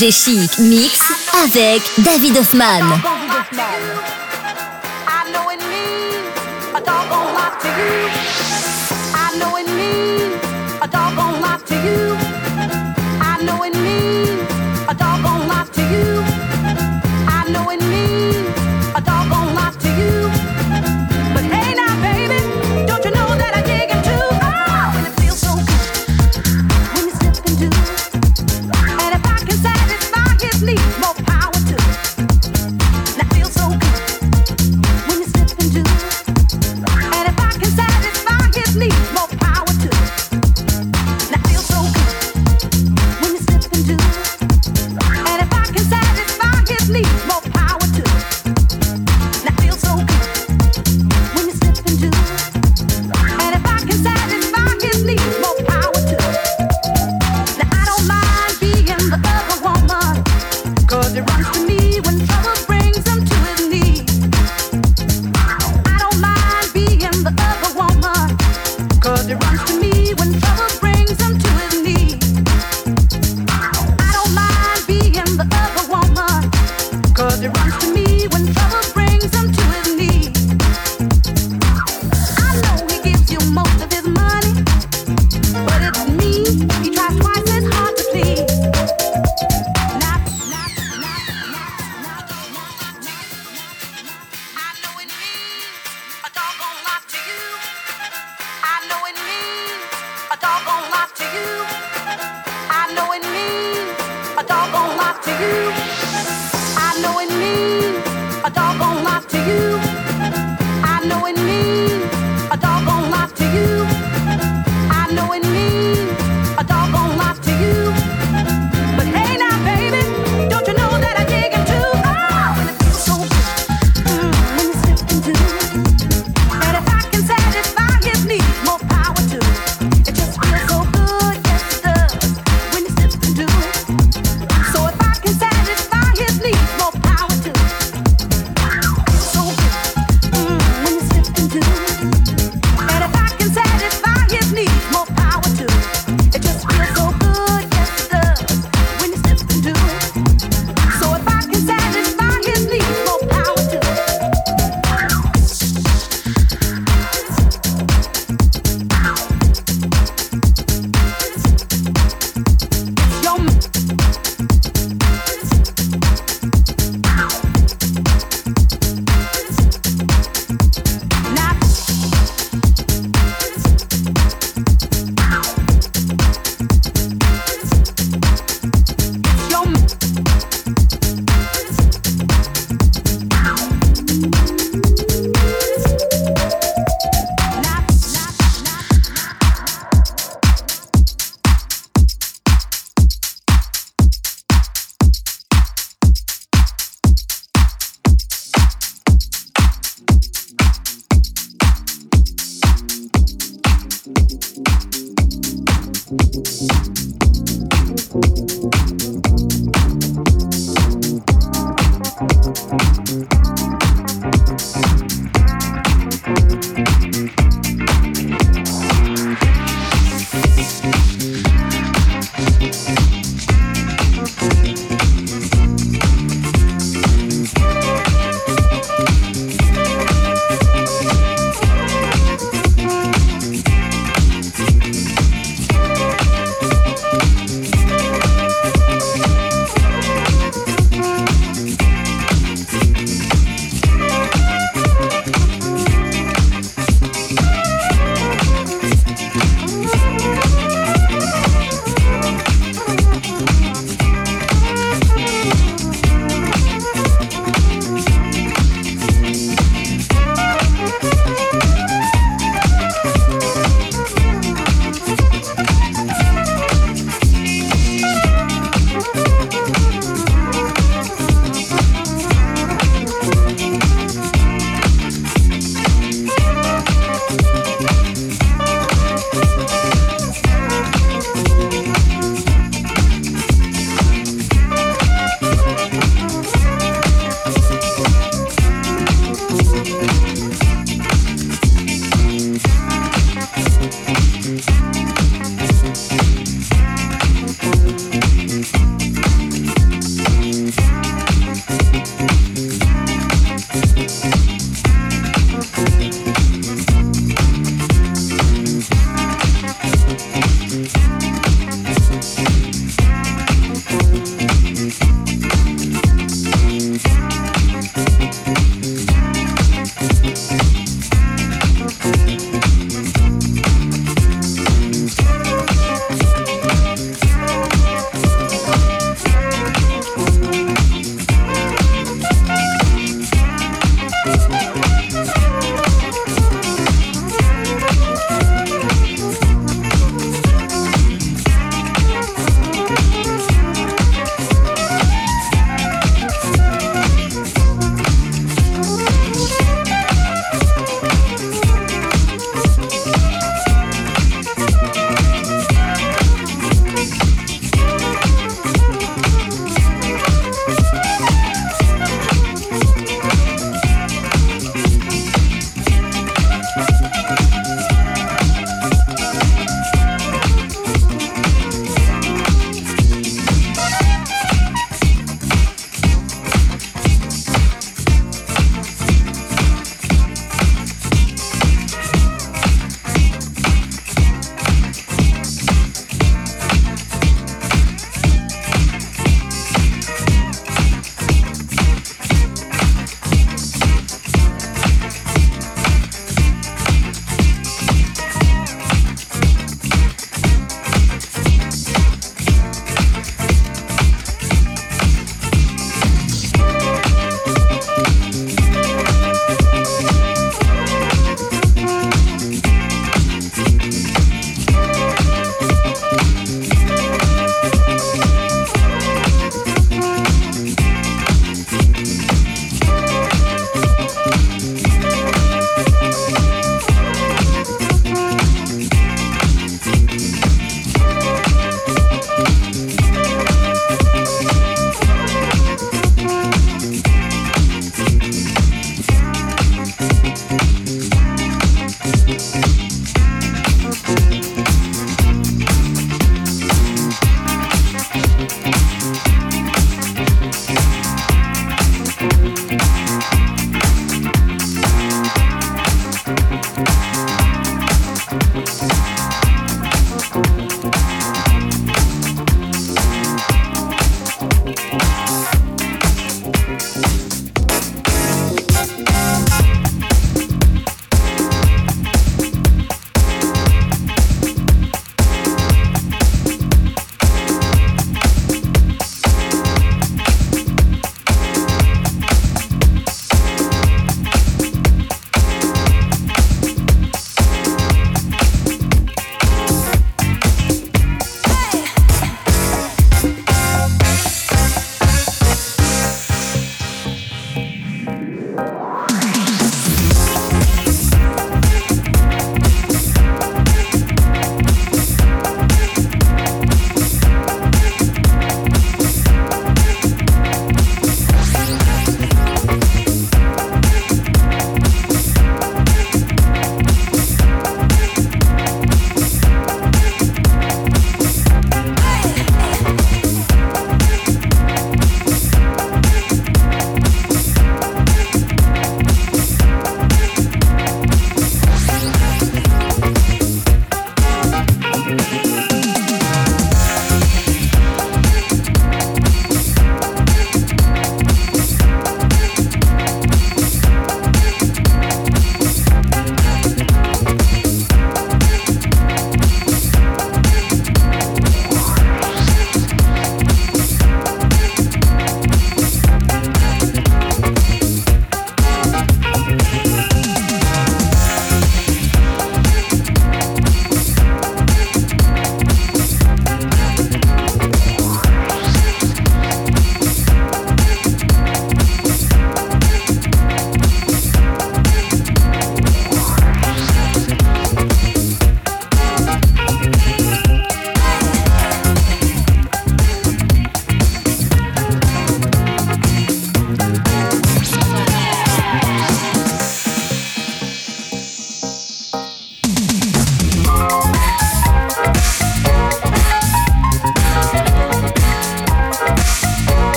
FG Mix avec David Hoffman. to you. I know it means.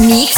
Mix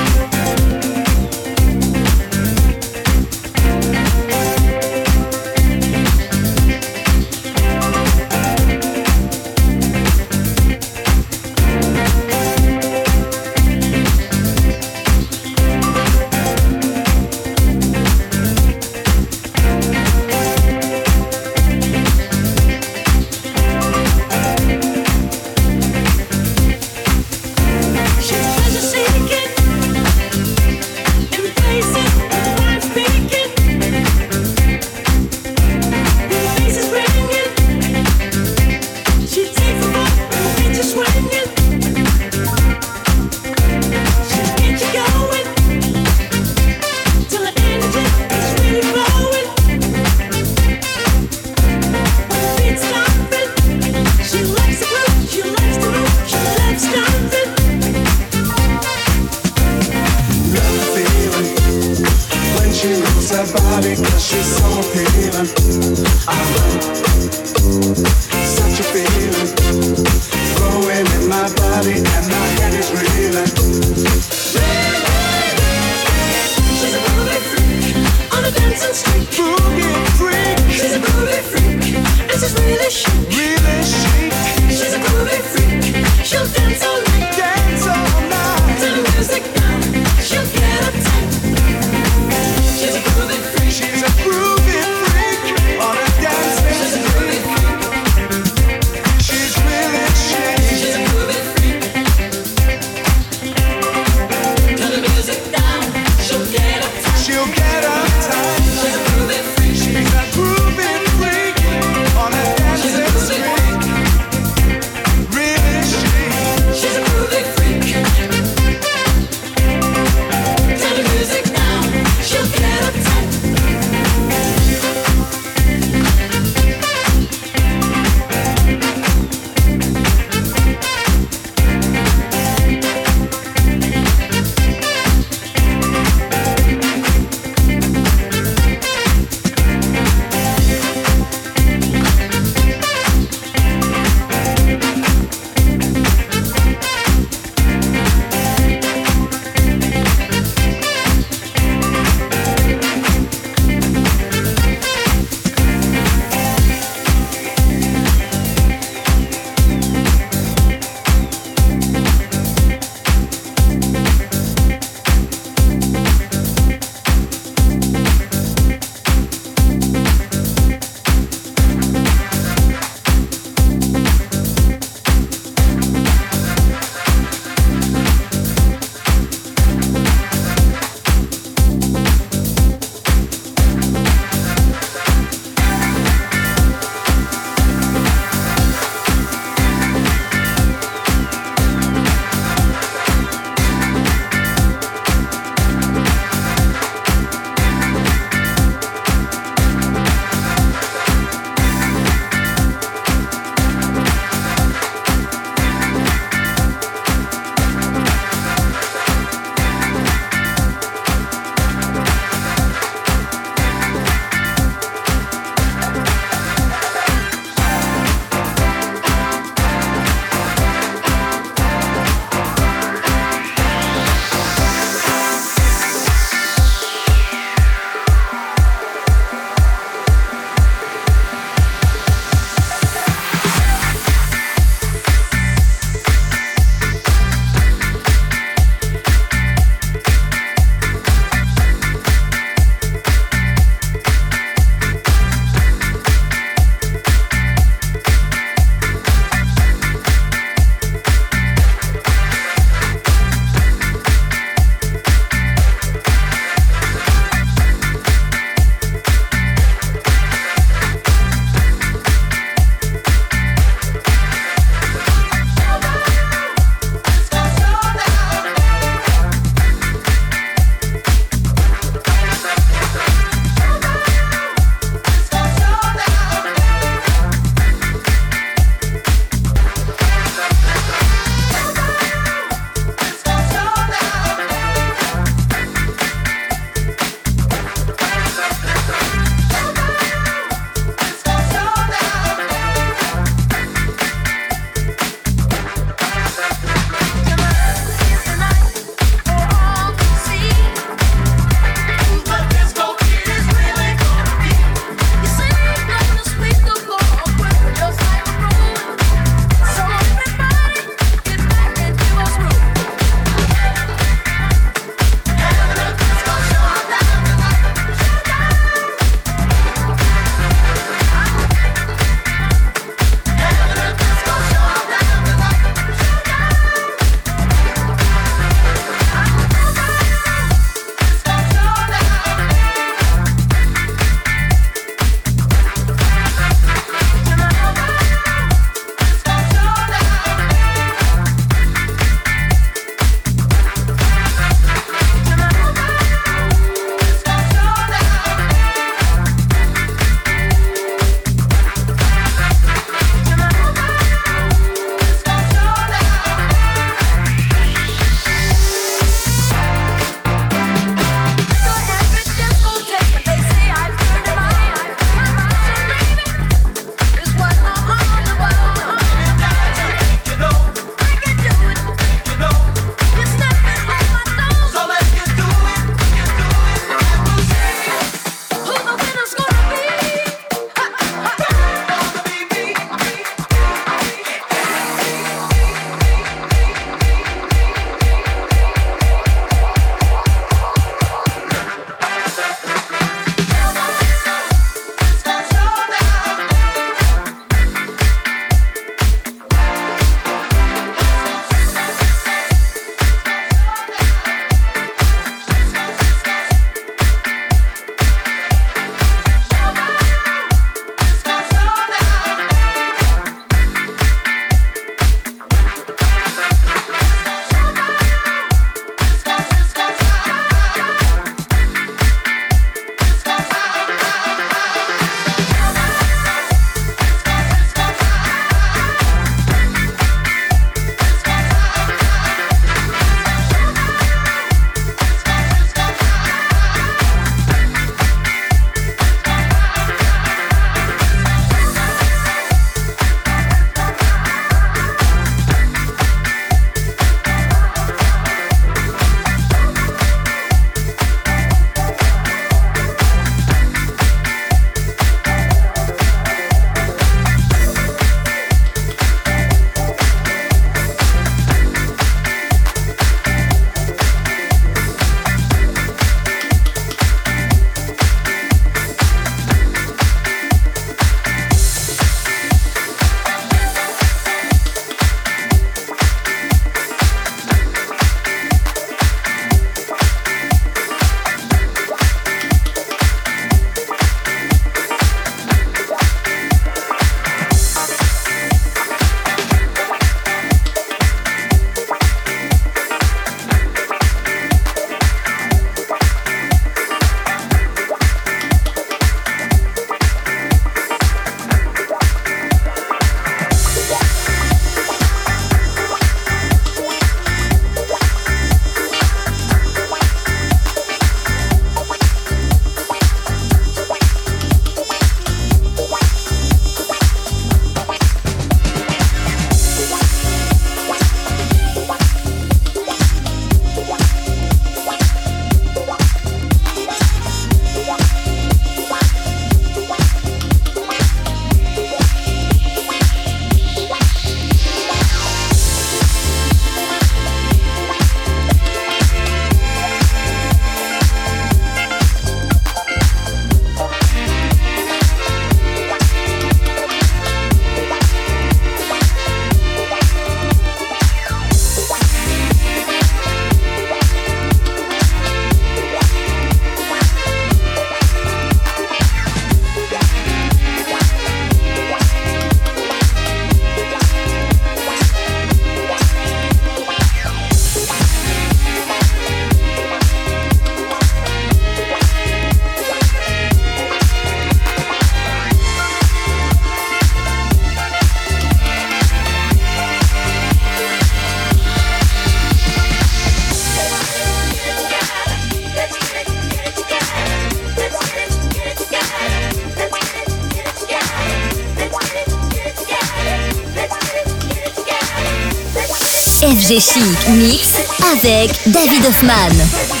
Mix avec David Hoffman.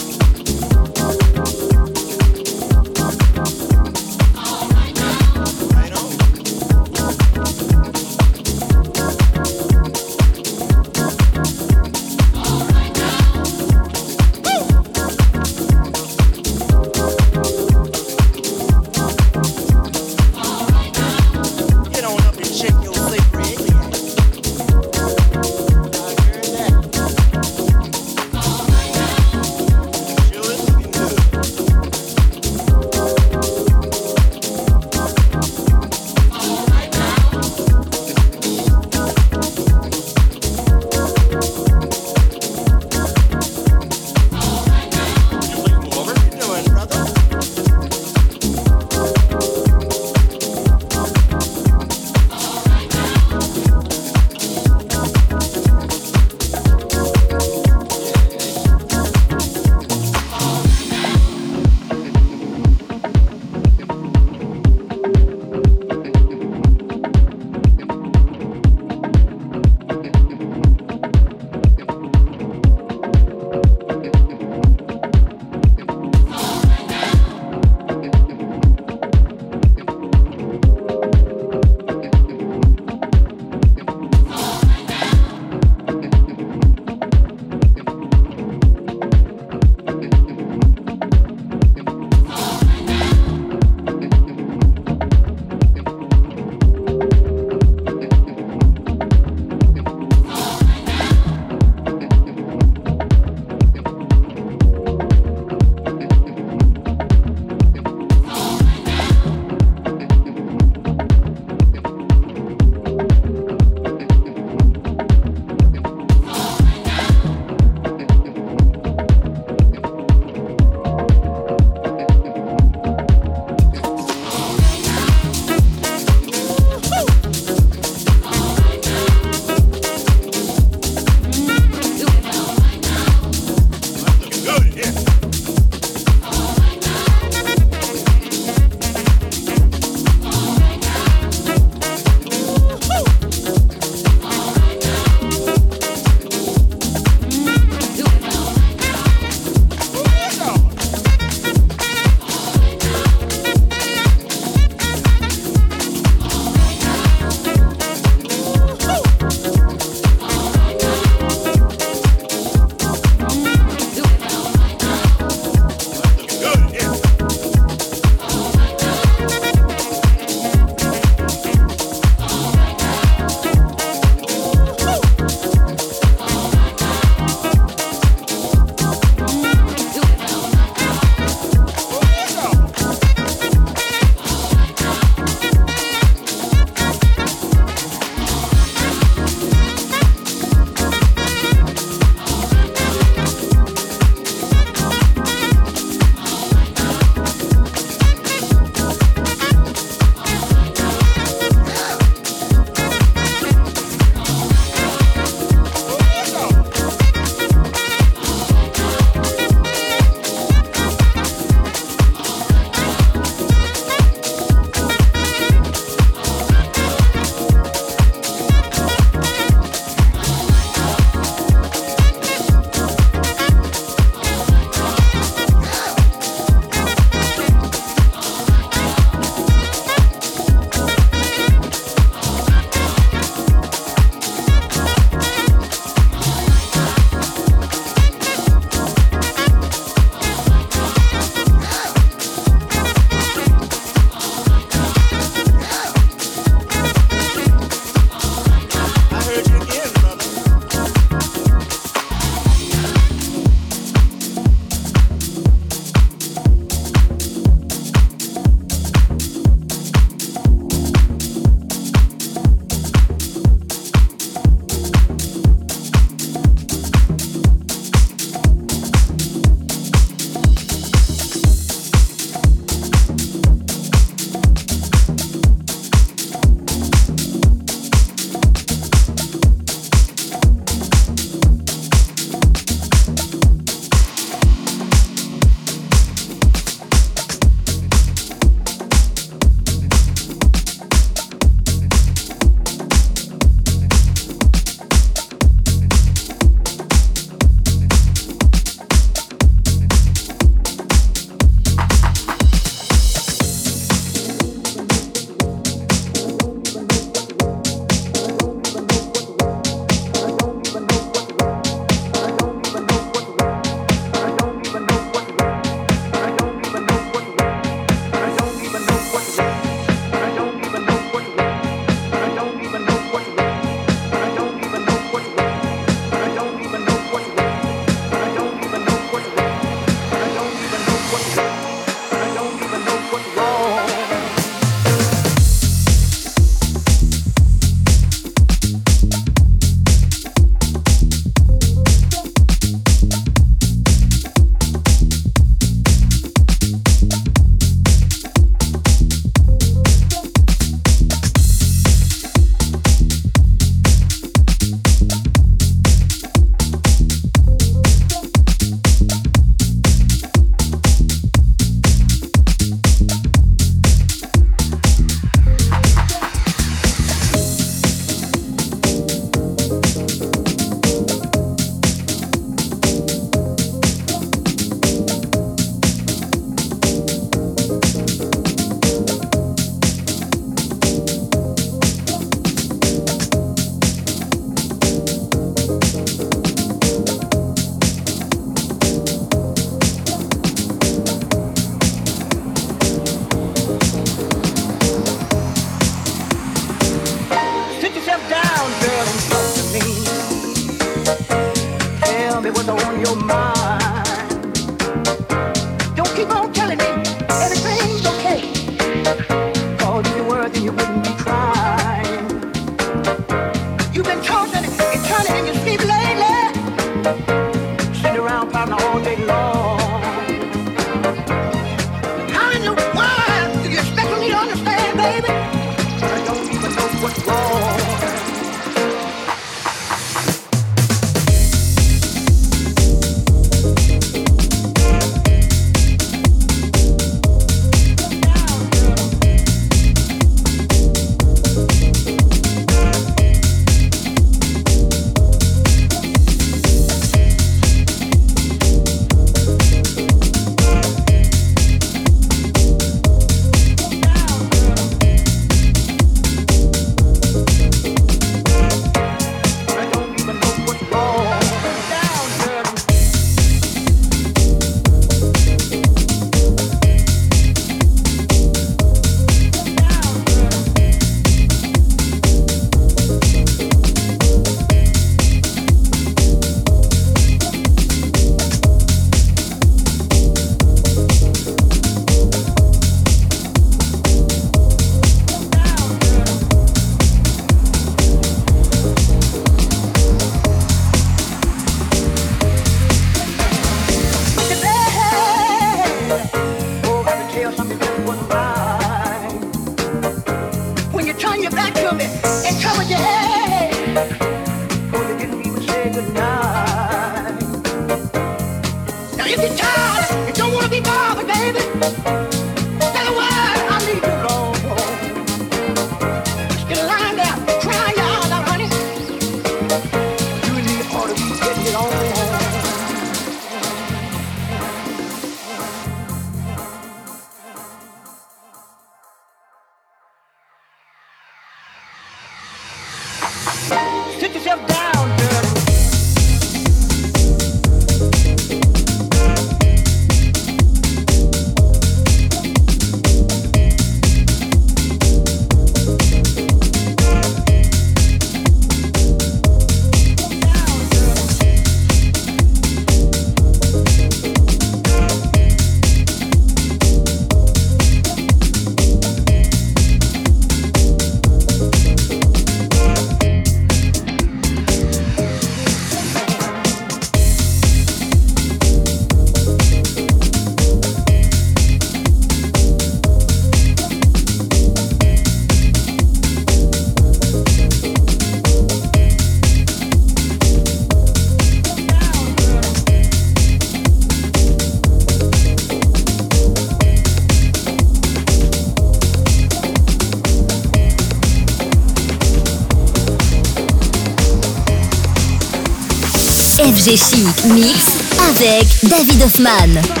Mix avec David Hoffman.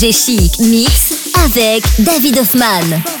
G-Chic Mix avec David Hoffman.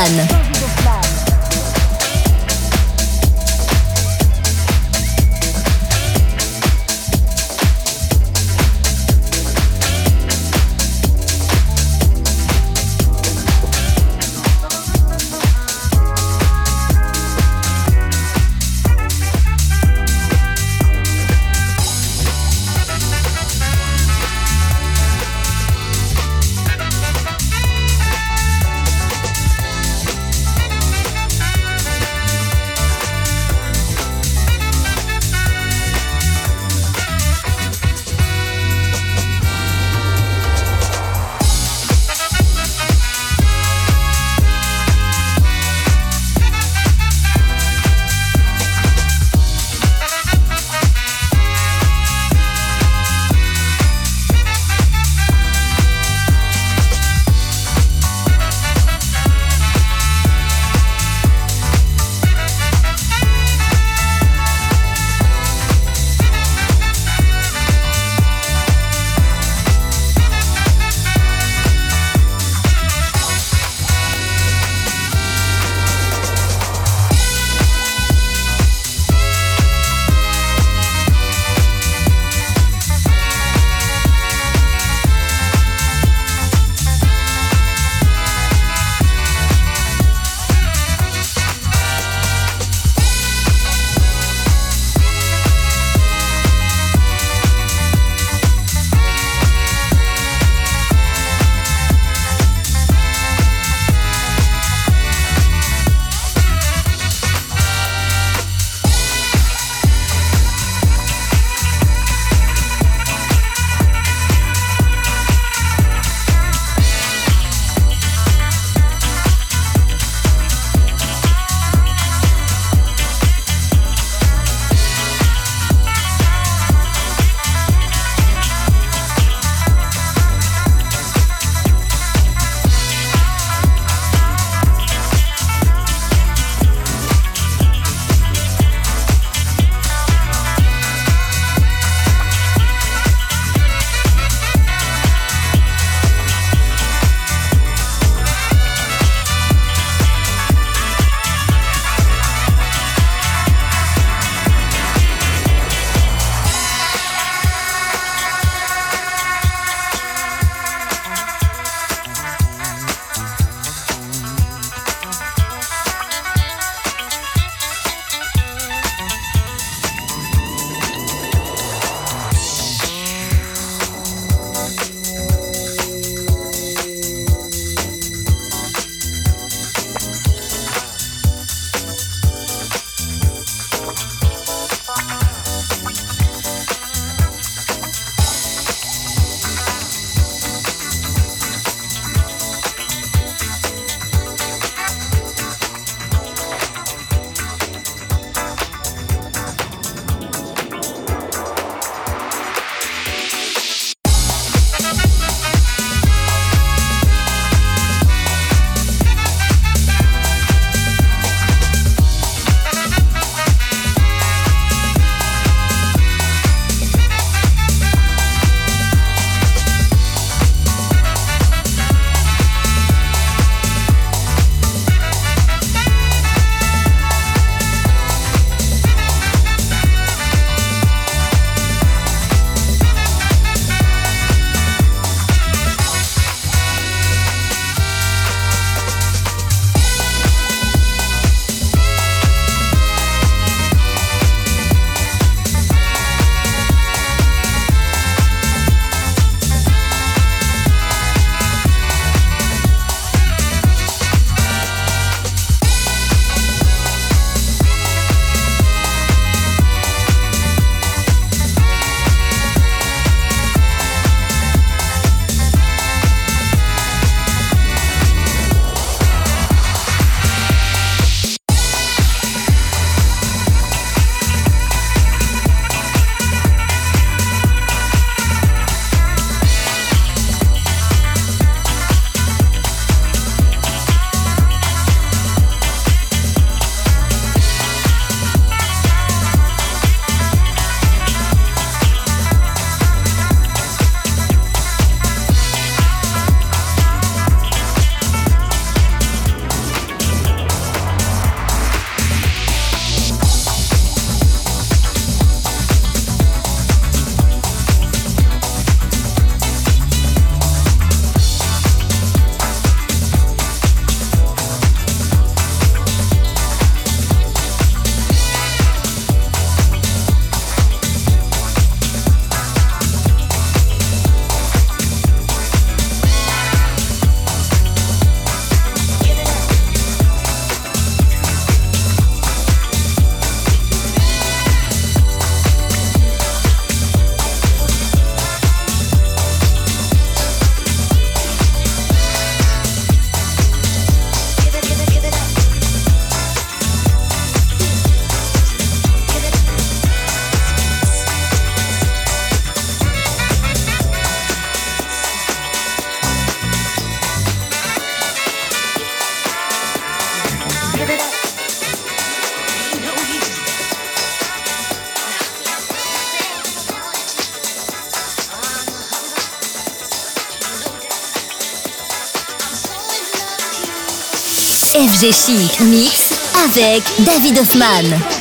David FG Mix avec David Hoffman.